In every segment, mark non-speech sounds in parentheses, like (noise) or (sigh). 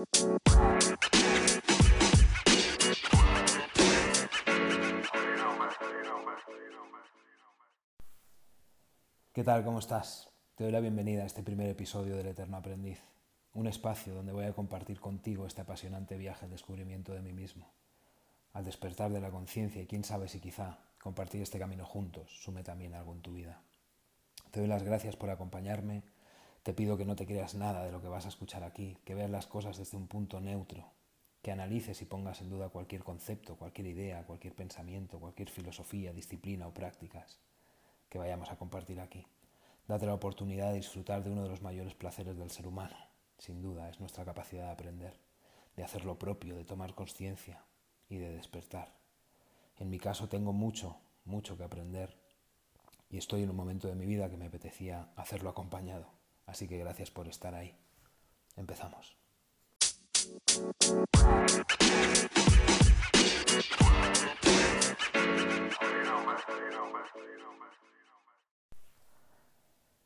¿Qué tal? ¿Cómo estás? Te doy la bienvenida a este primer episodio del Eterno Aprendiz, un espacio donde voy a compartir contigo este apasionante viaje al descubrimiento de mí mismo, al despertar de la conciencia y quién sabe si quizá compartir este camino juntos sume también algo en tu vida. Te doy las gracias por acompañarme, te pido que no te creas nada de lo que vas a escuchar aquí, que veas las cosas desde un punto neutro, que analices y pongas en duda cualquier concepto, cualquier idea, cualquier pensamiento, cualquier filosofía, disciplina o prácticas que vayamos a compartir aquí. Date la oportunidad de disfrutar de uno de los mayores placeres del ser humano, sin duda, es nuestra capacidad de aprender, de hacer lo propio, de tomar conciencia y de despertar. En mi caso tengo mucho, mucho que aprender y estoy en un momento de mi vida que me apetecía hacerlo acompañado. Así que gracias por estar ahí. Empezamos.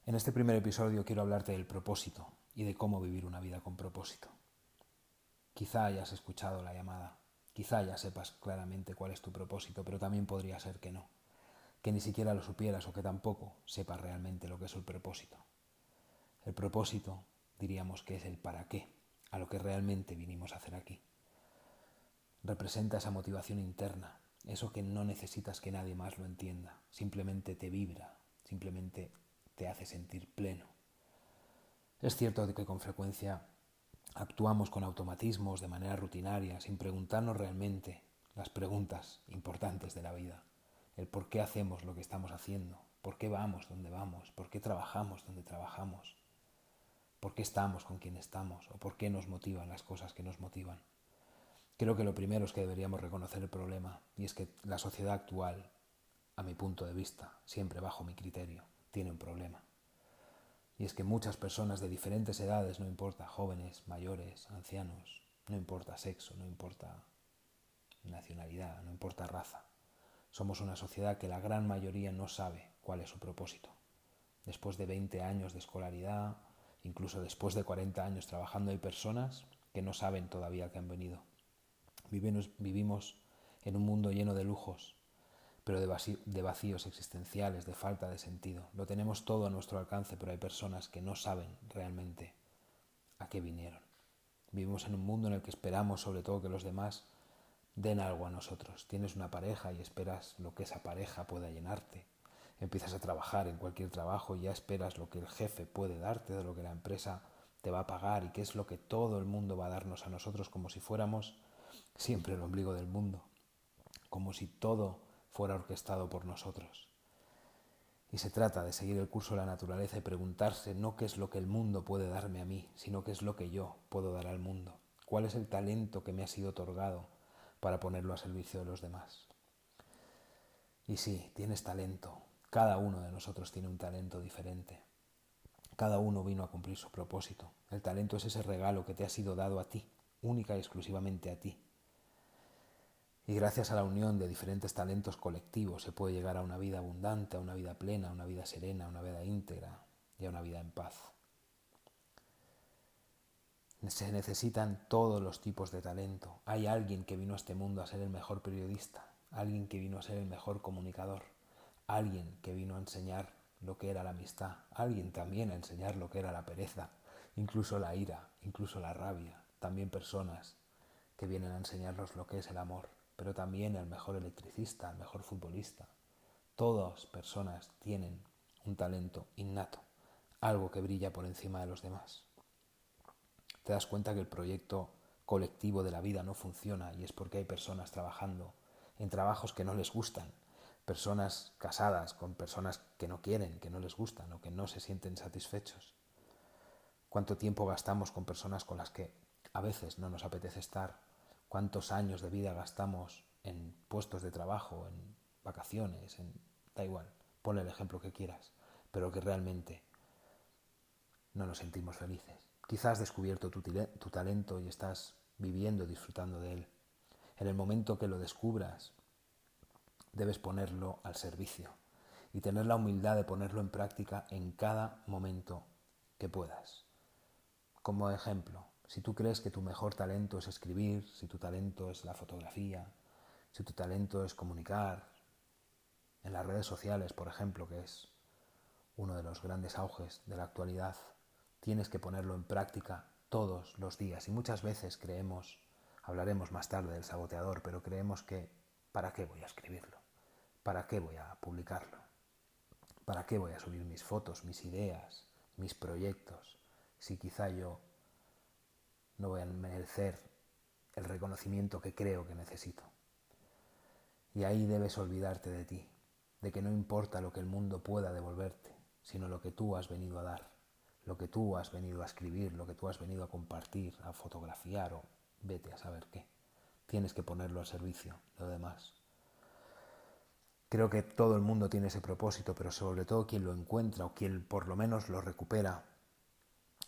En este primer episodio quiero hablarte del propósito y de cómo vivir una vida con propósito. Quizá hayas escuchado la llamada, quizá ya sepas claramente cuál es tu propósito, pero también podría ser que no, que ni siquiera lo supieras o que tampoco sepas realmente lo que es el propósito. El propósito diríamos que es el para qué, a lo que realmente vinimos a hacer aquí. Representa esa motivación interna, eso que no necesitas que nadie más lo entienda, simplemente te vibra, simplemente te hace sentir pleno. Es cierto que con frecuencia actuamos con automatismos de manera rutinaria, sin preguntarnos realmente las preguntas importantes de la vida. El por qué hacemos lo que estamos haciendo, por qué vamos donde vamos, por qué trabajamos donde trabajamos, por qué estamos con quien estamos o por qué nos motivan las cosas que nos motivan. Creo que lo primero es que deberíamos reconocer el problema y es que la sociedad actual, a mi punto de vista, siempre bajo mi criterio, tiene un problema. Y es que muchas personas de diferentes edades, no importa jóvenes, mayores, ancianos, no importa sexo, no importa nacionalidad, no importa raza, somos una sociedad que la gran mayoría no sabe cuál es su propósito. Después de 20 años de escolaridad, incluso después de 40 años trabajando, hay personas que no saben todavía que han venido. Vivimos en un mundo lleno de lujos, pero de vacíos existenciales, de falta de sentido. Lo tenemos todo a nuestro alcance, pero hay personas que no saben realmente a qué vinieron. Vivimos en un mundo en el que esperamos sobre todo que los demás den algo a nosotros. Tienes una pareja y esperas lo que esa pareja pueda llenarte. Empiezas a trabajar en cualquier trabajo y ya esperas lo que el jefe puede darte, de lo que la empresa te va a pagar y qué es lo que todo el mundo va a darnos a nosotros como si fuéramos siempre el ombligo del mundo, como si todo fuera orquestado por nosotros. Y se trata de seguir el curso de la naturaleza y preguntarse no qué es lo que el mundo puede darme a mí, sino qué es lo que yo puedo dar al mundo. ¿Cuál es el talento que me ha sido otorgado para ponerlo a servicio de los demás? Y sí, tienes talento. Cada uno de nosotros tiene un talento diferente. Cada uno vino a cumplir su propósito. El talento es ese regalo que te ha sido dado a ti, única y exclusivamente a ti. Y gracias a la unión de diferentes talentos colectivos se puede llegar a una vida abundante, a una vida plena, a una vida serena, a una vida íntegra y a una vida en paz. Se necesitan todos los tipos de talento. Hay alguien que vino a este mundo a ser el mejor periodista, alguien que vino a ser el mejor comunicador, alguien que vino a enseñar lo que era la amistad, alguien también a enseñar lo que era la pereza, incluso la ira, incluso la rabia, también personas que vienen a enseñarnos lo que es el amor pero también el mejor electricista, el mejor futbolista. Todas personas tienen un talento innato, algo que brilla por encima de los demás. Te das cuenta que el proyecto colectivo de la vida no funciona y es porque hay personas trabajando en trabajos que no les gustan, personas casadas con personas que no quieren, que no les gustan o que no se sienten satisfechos. ¿Cuánto tiempo gastamos con personas con las que a veces no nos apetece estar cuántos años de vida gastamos en puestos de trabajo, en vacaciones, en da igual, ponle el ejemplo que quieras, pero que realmente no nos sentimos felices. Quizás has descubierto tu, tu talento y estás viviendo, disfrutando de él. En el momento que lo descubras, debes ponerlo al servicio y tener la humildad de ponerlo en práctica en cada momento que puedas. Como ejemplo, Si tú crees que tu mejor talento es escribir, si tu talento es la fotografía, si tu talento es comunicar, en las redes sociales, por ejemplo, que es uno de los grandes auges de la actualidad, tienes que ponerlo en práctica todos los días. Y muchas veces creemos, hablaremos más tarde del saboteador, pero creemos que ¿para qué voy a escribirlo? ¿Para qué voy a publicarlo? ¿Para qué voy a subir mis fotos, mis ideas, mis proyectos? Si quizá yo no voy a merecer el reconocimiento que creo que necesito. Y ahí debes olvidarte de ti, de que no importa lo que el mundo pueda devolverte, sino lo que tú has venido a dar, lo que tú has venido a escribir, lo que tú has venido a compartir, a fotografiar o vete a saber qué. Tienes que ponerlo al servicio lo demás. Creo que todo el mundo tiene ese propósito, pero sobre todo quien lo encuentra o quien por lo menos lo recupera,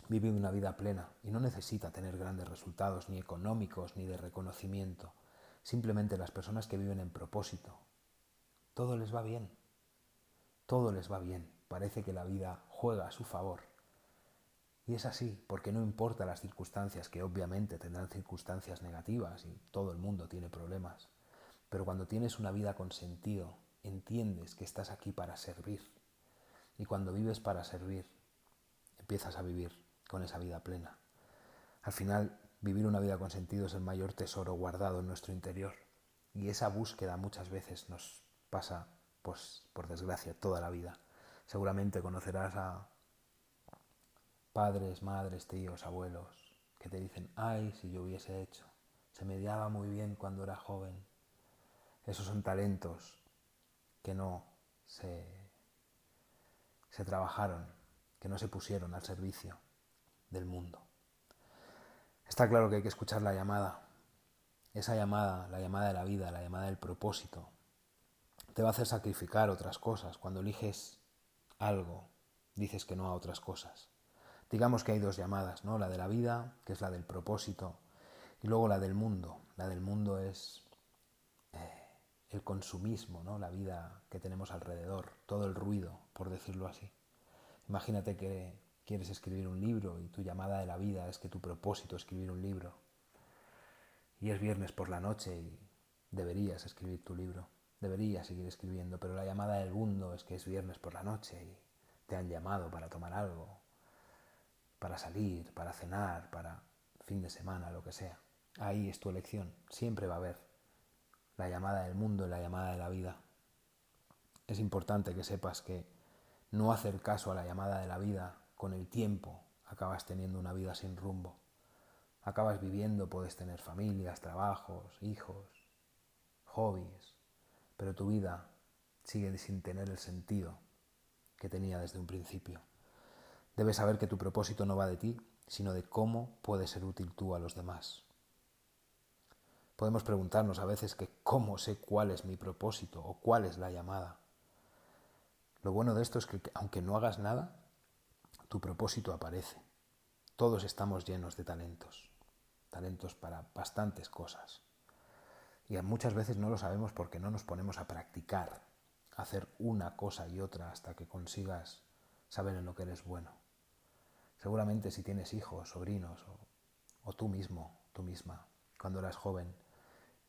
vive una vida plena y no necesita tener grandes resultados ni económicos ni de reconocimiento. Simplemente las personas que viven en propósito, todo les va bien. Todo les va bien. Parece que la vida juega a su favor. Y es así, porque no importa las circunstancias, que obviamente tendrán circunstancias negativas y todo el mundo tiene problemas, pero cuando tienes una vida con sentido, entiendes que estás aquí para servir. Y cuando vives para servir, empiezas a vivir con esa vida plena. Al final, vivir una vida con sentido es el mayor tesoro guardado en nuestro interior. Y esa búsqueda muchas veces nos pasa, pues por desgracia, toda la vida. Seguramente conocerás a padres, madres, tíos, abuelos, que te dicen, ay, si yo hubiese hecho, se me daba muy bien cuando era joven. Esos son talentos que no se, trabajaron, que no se pusieron al servicio del mundo. Está claro que hay que escuchar la llamada, esa llamada, la llamada de la vida, la llamada del propósito, te va a hacer sacrificar otras cosas. Cuando eliges algo, dices que no a otras cosas. Digamos que hay dos llamadas, ¿no? La de la vida, que es la del propósito, y luego la del mundo. La del mundo es el consumismo, ¿no? La vida que tenemos alrededor, todo el ruido, por decirlo así. Imagínate que quieres escribir un libro y tu llamada de la vida es que tu propósito es escribir un libro. Y es viernes por la noche y deberías escribir tu libro Debería seguir escribiendo, pero la llamada del mundo es que es viernes por la noche y te han llamado para tomar algo, para salir, para cenar, para fin de semana, lo que sea. Ahí es tu elección. Siempre va a haber la llamada del mundo y la llamada de la vida. Es importante que sepas que no hacer caso a la llamada de la vida con el tiempo acabas teniendo una vida sin rumbo. Acabas viviendo, puedes tener familias, trabajos, hijos, hobbies, pero tu vida sigue sin tener el sentido que tenía desde un principio. Debes saber que tu propósito no va de ti, sino de cómo puedes ser útil tú a los demás. Podemos preguntarnos a veces que cómo sé cuál es mi propósito o cuál es la llamada. Lo bueno de esto es que aunque no hagas nada, tu propósito aparece. Todos estamos llenos de talentos, talentos para bastantes cosas. Y muchas veces no lo sabemos porque no nos ponemos a practicar, a hacer una cosa y otra hasta que consigas saber en lo que eres bueno. Seguramente si tienes hijos, sobrinos o, o tú mismo, tú misma, cuando eras joven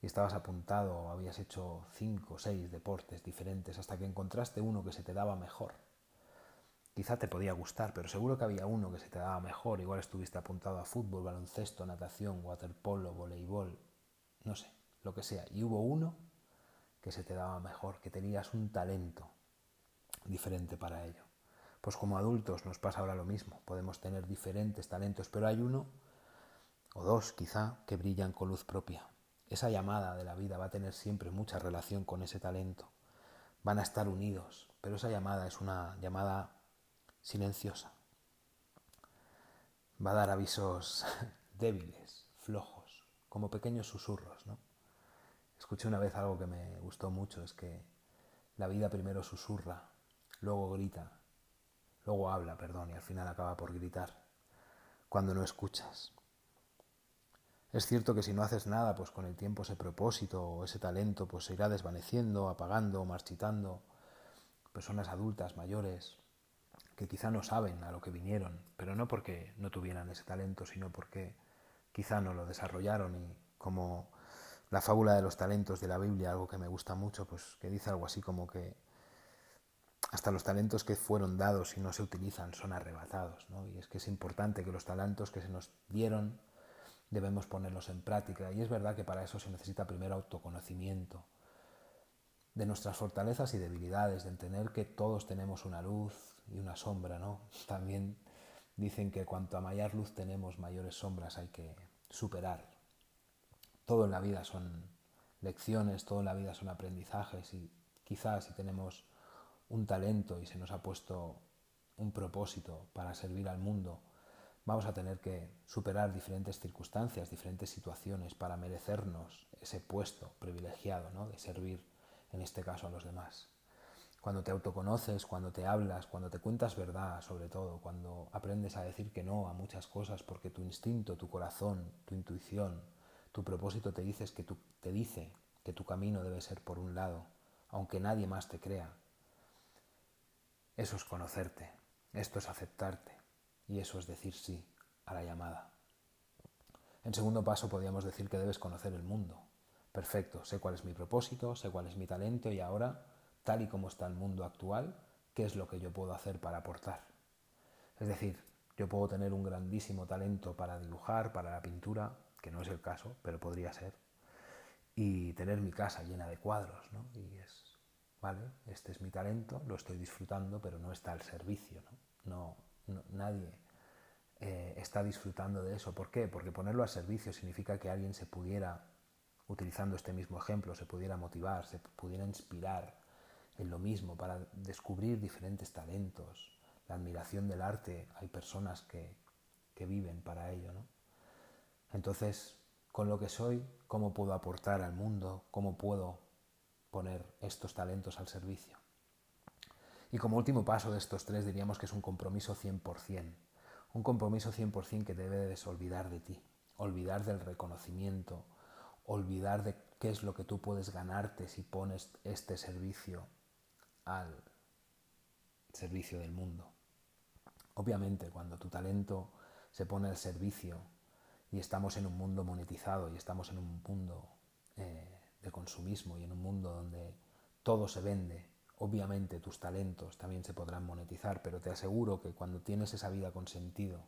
y estabas apuntado habías hecho cinco o seis deportes diferentes hasta que encontraste uno que se te daba mejor. Quizá te podía gustar, pero seguro que había uno que se te daba mejor. Igual estuviste apuntado a fútbol, baloncesto, natación, waterpolo, voleibol, no sé lo que sea, y hubo uno que se te daba mejor, que tenías un talento diferente para ello. Pues como adultos nos pasa ahora lo mismo, podemos tener diferentes talentos, pero hay uno o dos quizá que brillan con luz propia. Esa llamada de la vida va a tener siempre mucha relación con ese talento. Van a estar unidos, pero esa llamada es una llamada silenciosa. Va a dar avisos (laughs) débiles, flojos, como pequeños susurros, ¿no? Escuché una vez algo que me gustó mucho, es que la vida primero susurra, luego grita, luego habla, perdón, y al final acaba por gritar, cuando no escuchas. Es cierto que si no haces nada, pues con el tiempo ese propósito o ese talento pues se irá desvaneciendo, apagando, marchitando. Personas adultas, mayores, que quizá no saben a lo que vinieron, pero no porque no tuvieran ese talento, sino porque quizá no lo desarrollaron y como la fábula de los talentos de la Biblia, algo que me gusta mucho, pues que dice algo así como que hasta los talentos que fueron dados y no se utilizan son arrebatados, ¿no? Y es que es importante que los talentos que se nos dieron debemos ponerlos en práctica. Y es verdad que para eso se necesita primero autoconocimiento de nuestras fortalezas y debilidades, de entender que todos tenemos una luz y una sombra, ¿no? (laughs) También dicen que cuanto a mayor luz tenemos, mayores sombras hay que superar. Todo en la vida son lecciones, todo en la vida son aprendizajes y quizás si tenemos un talento y se nos ha puesto un propósito para servir al mundo, vamos a tener que superar diferentes circunstancias, diferentes situaciones para merecernos ese puesto privilegiado ¿no? de servir, en este caso, a los demás. Cuando te autoconoces, cuando te hablas, cuando te cuentas verdad, sobre todo, cuando aprendes a decir que no a muchas cosas porque tu instinto, tu corazón, tu intuición, tu propósito te, dices que te dice que tu camino debe ser por un lado, aunque nadie más te crea. Eso es conocerte, esto es aceptarte, y eso es decir sí a la llamada. En segundo paso, podríamos decir que debes conocer el mundo. Perfecto, sé cuál es mi propósito, sé cuál es mi talento y ahora, tal y como está el mundo actual, ¿qué es lo que yo puedo hacer para aportar? Es decir, yo puedo tener un grandísimo talento para dibujar, para la pintura, que no es el caso, pero podría ser, y tener mi casa llena de cuadros, ¿no? Y es, vale, este es mi talento, lo estoy disfrutando, pero no está al servicio, ¿no? Nadie eh, está disfrutando de eso. ¿Por qué? Porque ponerlo a servicio significa que alguien se pudiera, utilizando este mismo ejemplo, se pudiera motivar, se pudiera inspirar en lo mismo para descubrir diferentes talentos. La admiración del arte, hay personas que, que viven para ello. ¿no? Entonces, con lo que soy, ¿cómo puedo aportar al mundo? ¿Cómo puedo poner estos talentos al servicio? Y como último paso de estos tres diríamos que es un compromiso 100%. Un compromiso 100% que debes olvidar de ti, olvidar del reconocimiento, olvidar de qué es lo que tú puedes ganarte si pones este servicio al servicio del mundo. Obviamente, cuando tu talento se pone al servicio y estamos en un mundo monetizado y estamos en un mundo eh, de consumismo y en un mundo donde todo se vende Obviamente tus talentos también se podrán monetizar, pero te aseguro que cuando tienes esa vida con sentido,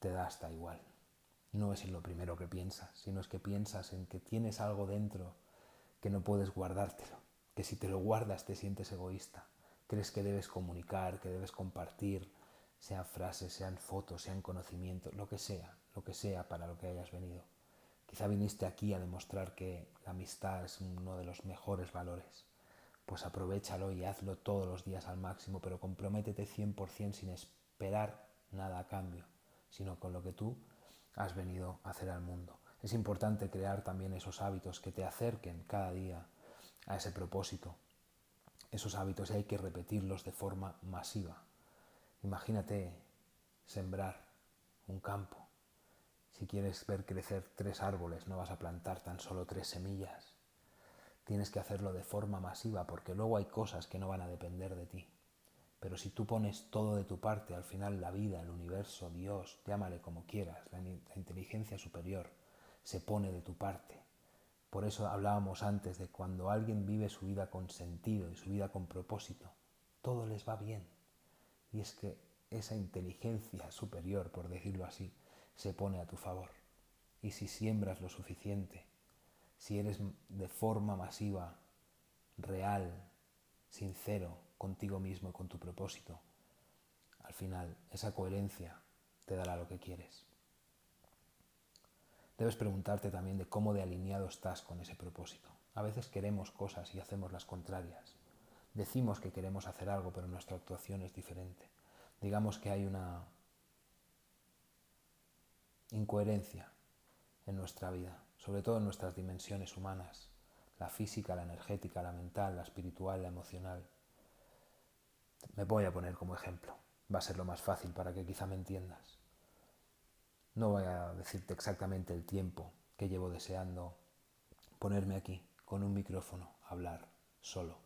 te da hasta igual. No es en lo primero que piensas, sino es que piensas en que tienes algo dentro que no puedes guardártelo, que si te lo guardas te sientes egoísta, crees que debes comunicar, que debes compartir, sean frases, sean fotos, sean conocimientos, lo que sea, lo que sea para lo que hayas venido. Quizá viniste aquí a demostrar que la amistad es uno de los mejores valores pues aprovechalo y hazlo todos los días al máximo, pero comprométete 100% sin esperar nada a cambio, sino con lo que tú has venido a hacer al mundo. Es importante crear también esos hábitos que te acerquen cada día a ese propósito. Esos hábitos hay que repetirlos de forma masiva. Imagínate sembrar un campo. Si quieres ver crecer tres árboles, no vas a plantar tan solo tres semillas tienes que hacerlo de forma masiva porque luego hay cosas que no van a depender de ti. Pero si tú pones todo de tu parte, al final la vida, el universo, Dios, llámale como quieras, la, inteligencia superior, se pone de tu parte. Por eso hablábamos antes de cuando alguien vive su vida con sentido y su vida con propósito, todo les va bien. Y es que esa inteligencia superior, por decirlo así, se pone a tu favor. Y si siembras lo suficiente, si eres de forma masiva, real, sincero contigo mismo y con tu propósito, al final esa coherencia te dará lo que quieres. Debes preguntarte también de cómo de alineado estás con ese propósito. A veces queremos cosas y hacemos las contrarias. Decimos que queremos hacer algo, pero nuestra actuación es diferente. Digamos que hay una incoherencia en nuestra vida sobre todo en nuestras dimensiones humanas, la física, la energética, la mental, la espiritual, la emocional. Me voy a poner como ejemplo, va a ser lo más fácil para que quizá me entiendas. No voy a decirte exactamente el tiempo que llevo deseando ponerme aquí con un micrófono, hablar solo,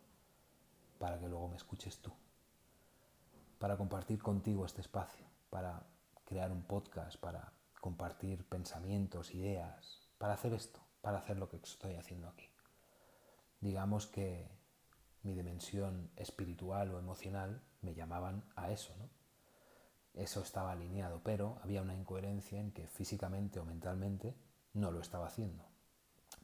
para que luego me escuches tú, para compartir contigo este espacio, para crear un podcast, para compartir pensamientos, ideas, para hacer esto, para hacer lo que estoy haciendo aquí. Digamos que mi dimensión espiritual o emocional me llamaban a eso, ¿no? Eso estaba alineado, pero había una incoherencia en que físicamente o mentalmente no lo estaba haciendo.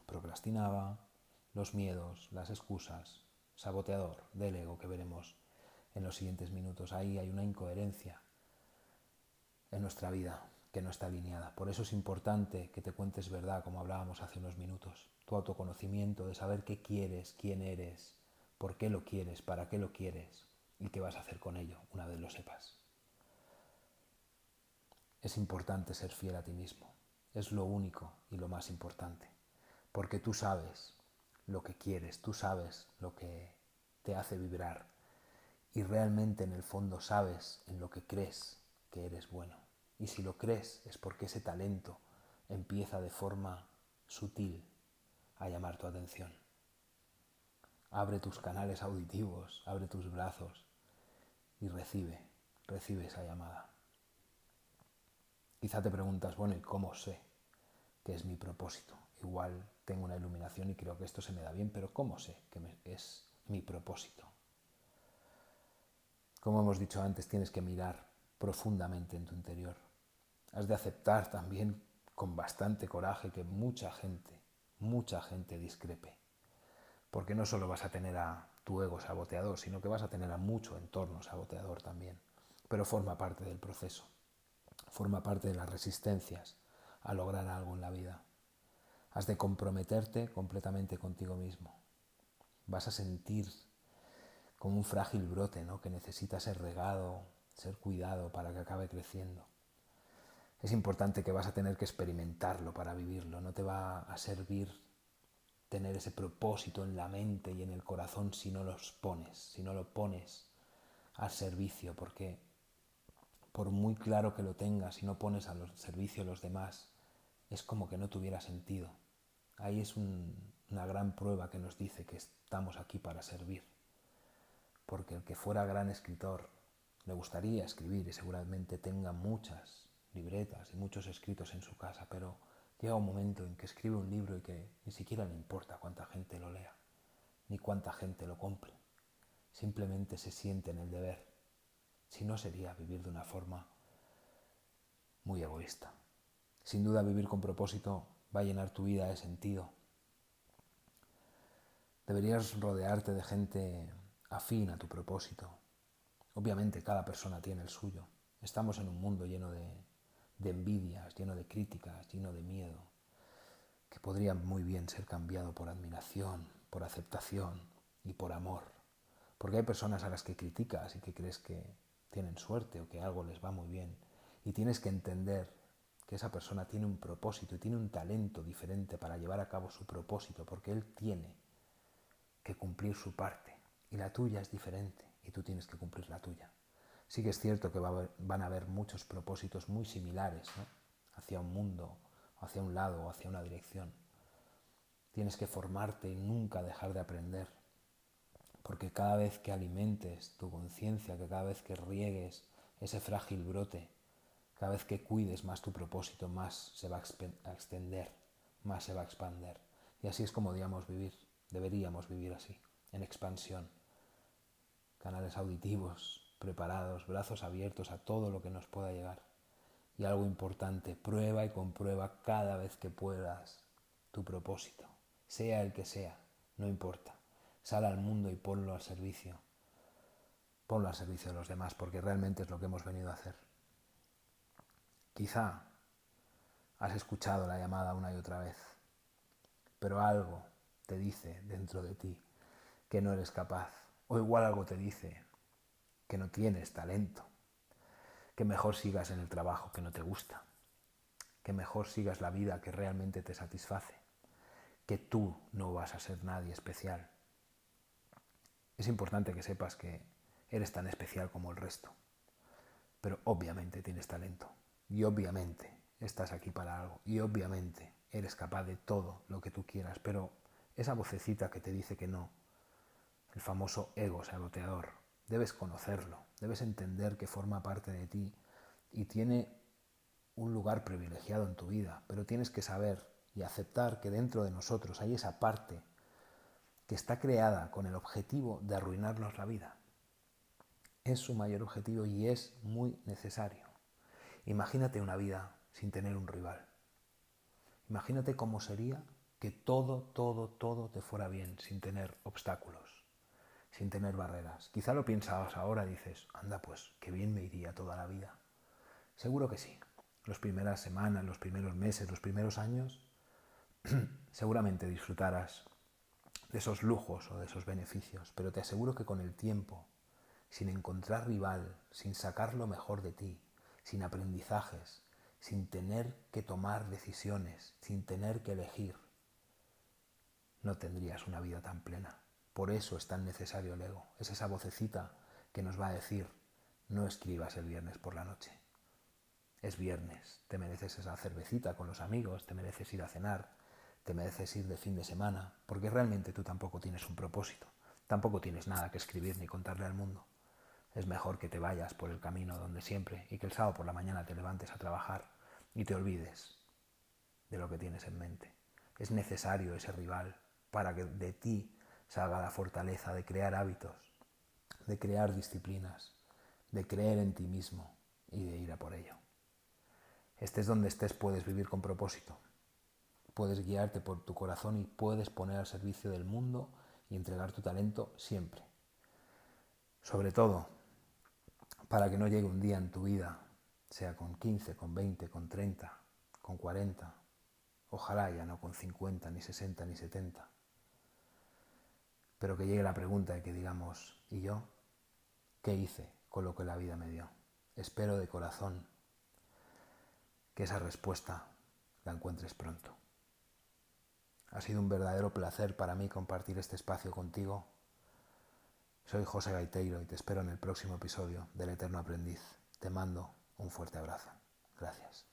Procrastinaba, los miedos, las excusas, saboteador del ego que veremos en los siguientes minutos. Ahí hay una incoherencia en nuestra vida que no está alineada. Por eso es importante que te cuentes verdad, como hablábamos hace unos minutos. Tu autoconocimiento de saber qué quieres, quién eres, por qué lo quieres, para qué lo quieres y qué vas a hacer con ello una vez lo sepas. Es importante ser fiel a ti mismo. Es lo único y lo más importante. Porque tú sabes lo que quieres, tú sabes lo que te hace vibrar y realmente en el fondo sabes en lo que crees que eres bueno. Y si lo crees es porque ese talento empieza de forma sutil a llamar tu atención. Abre tus canales auditivos, abre tus brazos y recibe, recibe esa llamada. Quizá te preguntas, bueno, ¿y cómo sé que es mi propósito? Igual tengo una iluminación y creo que esto se me da bien, pero ¿cómo sé que es mi propósito? Como hemos dicho antes, tienes que mirar profundamente en tu interior. Has de aceptar también con bastante coraje que mucha gente, mucha gente discrepe. Porque no solo vas a tener a tu ego saboteador, sino que vas a tener a mucho entorno saboteador también. Pero forma parte del proceso, forma parte de las resistencias a lograr algo en la vida. Has de comprometerte completamente contigo mismo. Vas a sentir como un frágil brote ¿no? que necesita ser regado, ser cuidado para que acabe creciendo. Es importante que vas a tener que experimentarlo para vivirlo. No te va a servir tener ese propósito en la mente y en el corazón si no los pones, si no lo pones al servicio, porque por muy claro que lo tengas, si no pones al servicio a los demás, es como que no tuviera sentido. Ahí es una gran prueba que nos dice que estamos aquí para servir porque el que fuera gran escritor le gustaría escribir y seguramente tenga muchas libretas y muchos escritos en su casa, pero llega un momento en que escribe un libro y que ni siquiera le importa cuánta gente lo lea, ni cuánta gente lo compre. Simplemente se siente en el deber. Si no sería vivir de una forma muy egoísta. Sin duda vivir con propósito va a llenar tu vida de sentido. Deberías rodearte de gente afín a tu propósito. Obviamente cada persona tiene el suyo. Estamos en un mundo lleno de, de envidias, lleno de críticas, lleno de miedo, que podría muy bien ser cambiado por admiración, por aceptación y por amor. Porque hay personas a las que criticas y que crees que tienen suerte o que algo les va muy bien. Y tienes que entender que esa persona tiene un propósito y tiene un talento diferente para llevar a cabo su propósito, porque él tiene que cumplir su parte y la tuya es diferente y tú tienes que cumplir la tuya. Sí que es cierto que van a haber muchos propósitos muy similares hacia un mundo, hacia un lado o hacia una dirección. Tienes que formarte y nunca dejar de aprender, porque cada vez que alimentes tu conciencia, que cada vez que riegues ese frágil brote, cada vez que cuides más tu propósito, más se va a extender, más se va a expander. Y así es como digamos vivir, deberíamos vivir así, en expansión canales auditivos preparados, brazos abiertos a todo lo que nos pueda llegar. Y algo importante, prueba y comprueba cada vez que puedas tu propósito, sea el que sea, no importa. Sal al mundo y ponlo al servicio. Ponlo al servicio de los demás, porque realmente es lo que hemos venido a hacer. Quizá has escuchado la llamada una y otra vez, pero algo te dice dentro de ti que no eres capaz o igual algo te dice que no tienes talento, que mejor sigas en el trabajo que no te gusta, que mejor sigas la vida que realmente te satisface, que tú no vas a ser nadie especial. Es importante que sepas que eres tan especial como el resto, pero obviamente tienes talento y obviamente estás aquí para algo y obviamente eres capaz de todo lo que tú quieras, pero esa vocecita que te dice que no, el famoso ego saboteador. Debes conocerlo, debes entender que forma parte de ti y tiene un lugar privilegiado en tu vida, pero tienes que saber y aceptar que dentro de nosotros hay esa parte que está creada con el objetivo de arruinarnos la vida. Es su mayor objetivo y es muy necesario. Imagínate una vida sin tener un rival. Imagínate cómo sería que todo, todo, todo te fuera bien sin tener obstáculos, sin tener barreras. Quizá lo piensas ahora, dices, anda pues, qué bien me iría toda la vida. Seguro que sí. Las primeras semanas, los primeros meses, los primeros años, (clears throat) seguramente disfrutarás de esos lujos o de esos beneficios, pero te aseguro que con el tiempo, sin encontrar rival, sin sacar lo mejor de ti, sin aprendizajes, sin tener que tomar decisiones, sin tener que elegir, no tendrías una vida tan plena. Por eso es tan necesario el ego. Es esa vocecita que nos va a decir, no escribas el viernes por la noche. Es viernes, te mereces esa cervecita con los amigos, te mereces ir a cenar, te mereces ir de fin de semana, porque realmente tú tampoco tienes un propósito, tampoco tienes nada que escribir ni contarle al mundo. Es mejor que te vayas por el camino donde siempre y que el sábado por la mañana te levantes a trabajar y te olvides de lo que tienes en mente. Es necesario ese rival para que de ti salga la fortaleza de crear hábitos, de crear disciplinas, de creer en ti mismo y de ir a por ello. Estés donde estés puedes vivir con propósito, puedes guiarte por tu corazón y puedes poner al servicio del mundo y entregar tu talento siempre. Sobre todo, para que no llegue un día en tu vida, sea con 15, con 20, con 30, con 40, ojalá ya no con 50, ni 60, ni 70, pero que llegue la pregunta de que digamos, ¿y yo qué hice con lo que la vida me dio? Espero de corazón que esa respuesta la encuentres pronto. Ha sido un verdadero placer para mí compartir este espacio contigo. Soy José Gaiteiro y te espero en el próximo episodio del Eterno Aprendiz. Te mando un fuerte abrazo. Gracias.